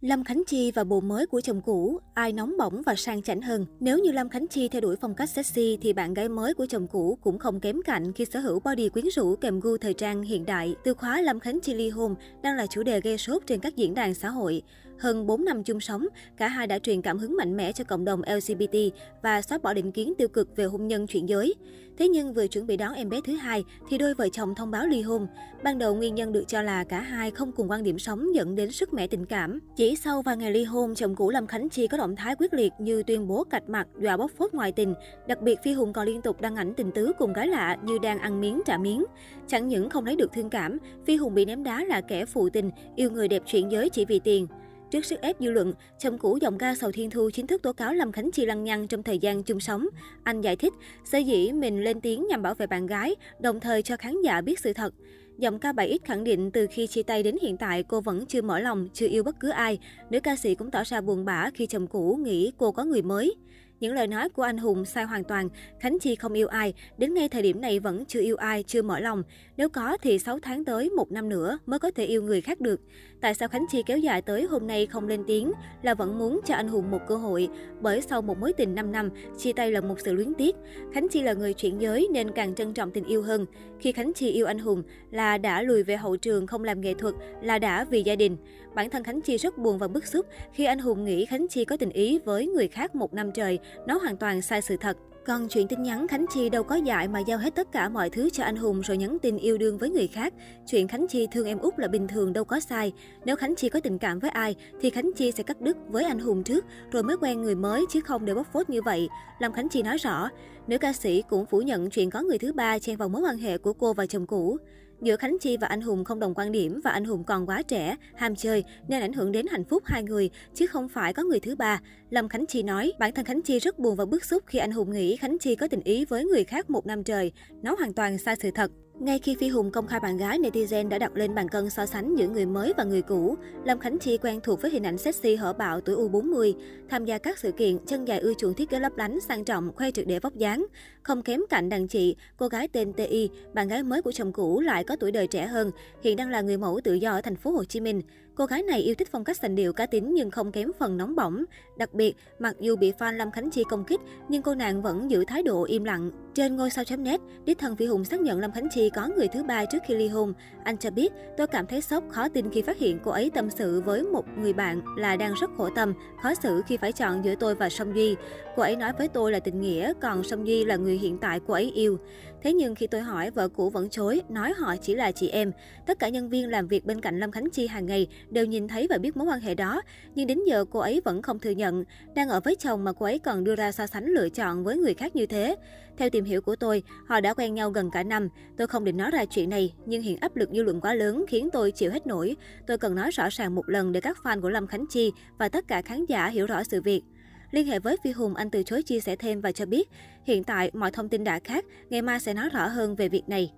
Lâm Khánh Chi và bộ mới của chồng cũ, ai nóng bỏng và sang chảnh hơn? Nếu như Lâm Khánh Chi theo đuổi phong cách sexy thì bạn gái mới của chồng cũ cũng không kém cạnh khi sở hữu body quyến rũ kèm gu thời trang hiện đại. Từ khóa Lâm Khánh Chi ly hôn đang là chủ đề gây sốt trên các diễn đàn xã hội. Hơn 4 năm chung sống, cả hai đã truyền cảm hứng mạnh mẽ cho cộng đồng LGBT và xóa bỏ định kiến tiêu cực về hôn nhân chuyển giới. Thế nhưng vừa chuẩn bị đón em bé thứ hai thì đôi vợ chồng thông báo ly hôn. Ban đầu nguyên nhân được cho là cả hai không cùng quan điểm sống dẫn đến sức mẻ tình cảm. Chỉ sau vài ngày ly hôn, chồng cũ Lâm Khánh Chi có động thái quyết liệt như tuyên bố cạch mặt, dọa bóc phốt ngoại tình. Đặc biệt Phi Hùng còn liên tục đăng ảnh tình tứ cùng gái lạ như đang ăn miếng trả miếng. Chẳng những không lấy được thương cảm, Phi Hùng bị ném đá là kẻ phụ tình, yêu người đẹp chuyển giới chỉ vì tiền. Trước sức ép dư luận, chồng cũ giọng ca Sầu Thiên Thu chính thức tố cáo Lâm Khánh Chi lăng nhăng trong thời gian chung sống. Anh giải thích, sở dĩ mình lên tiếng nhằm bảo vệ bạn gái, đồng thời cho khán giả biết sự thật. Giọng ca 7X khẳng định từ khi chia tay đến hiện tại cô vẫn chưa mở lòng, chưa yêu bất cứ ai. Nữ ca sĩ cũng tỏ ra buồn bã khi chồng cũ nghĩ cô có người mới. Những lời nói của anh Hùng sai hoàn toàn. Khánh Chi không yêu ai, đến ngay thời điểm này vẫn chưa yêu ai, chưa mở lòng. Nếu có thì 6 tháng tới, một năm nữa mới có thể yêu người khác được. Tại sao Khánh Chi kéo dài tới hôm nay không lên tiếng là vẫn muốn cho anh Hùng một cơ hội. Bởi sau một mối tình 5 năm, chia tay là một sự luyến tiếc. Khánh Chi là người chuyển giới nên càng trân trọng tình yêu hơn. Khi Khánh Chi yêu anh Hùng là đã lùi về hậu trường không làm nghệ thuật, là đã vì gia đình. Bản thân Khánh Chi rất buồn và bức xúc khi anh Hùng nghĩ Khánh Chi có tình ý với người khác một năm trời nó hoàn toàn sai sự thật. Còn chuyện tin nhắn Khánh Chi đâu có dại mà giao hết tất cả mọi thứ cho anh Hùng rồi nhắn tin yêu đương với người khác. Chuyện Khánh Chi thương em út là bình thường đâu có sai. Nếu Khánh Chi có tình cảm với ai, thì Khánh Chi sẽ cắt đứt với anh Hùng trước, rồi mới quen người mới, chứ không để bóc phốt như vậy. Lâm Khánh Chi nói rõ. Nữ ca sĩ cũng phủ nhận chuyện có người thứ ba chen vào mối quan hệ của cô và chồng cũ. Giữa Khánh Chi và anh Hùng không đồng quan điểm và anh Hùng còn quá trẻ, ham chơi nên ảnh hưởng đến hạnh phúc hai người, chứ không phải có người thứ ba. Lâm Khánh Chi nói, bản thân Khánh Chi rất buồn và bức xúc khi anh Hùng nghĩ Khánh Chi có tình ý với người khác một năm trời. Nó hoàn toàn sai sự thật. Ngay khi Phi Hùng công khai bạn gái, netizen đã đặt lên bàn cân so sánh giữa người mới và người cũ. Lâm Khánh Chi quen thuộc với hình ảnh sexy hở bạo tuổi U40, tham gia các sự kiện, chân dài ưa chuộng thiết kế lấp lánh, sang trọng, khoe trực để vóc dáng. Không kém cạnh đàn chị, cô gái tên TI, bạn gái mới của chồng cũ lại có tuổi đời trẻ hơn, hiện đang là người mẫu tự do ở thành phố Hồ Chí Minh. Cô gái này yêu thích phong cách sành điệu cá tính nhưng không kém phần nóng bỏng. Đặc biệt, mặc dù bị fan Lâm Khánh Chi công kích, nhưng cô nàng vẫn giữ thái độ im lặng. Trên ngôi sao.net, đích thân Phi Hùng xác nhận Lâm Khánh Chi có người thứ ba trước khi ly hôn. Anh cho biết, tôi cảm thấy sốc, khó tin khi phát hiện cô ấy tâm sự với một người bạn là đang rất khổ tâm, khó xử khi phải chọn giữa tôi và Song Duy. Cô ấy nói với tôi là tình nghĩa, còn Song Duy là người hiện tại cô ấy yêu. Thế nhưng khi tôi hỏi, vợ cũ vẫn chối, nói họ chỉ là chị em. Tất cả nhân viên làm việc bên cạnh Lâm Khánh Chi hàng ngày đều nhìn thấy và biết mối quan hệ đó. Nhưng đến giờ cô ấy vẫn không thừa nhận. Đang ở với chồng mà cô ấy còn đưa ra so sánh lựa chọn với người khác như thế. Theo tìm hiểu của tôi, họ đã quen nhau gần cả năm. Tôi không định nói ra chuyện này, nhưng hiện áp lực dư luận quá lớn khiến tôi chịu hết nổi. Tôi cần nói rõ ràng một lần để các fan của Lâm Khánh Chi và tất cả khán giả hiểu rõ sự việc. Liên hệ với Phi Hùng, anh từ chối chia sẻ thêm và cho biết, hiện tại mọi thông tin đã khác, ngày mai sẽ nói rõ hơn về việc này.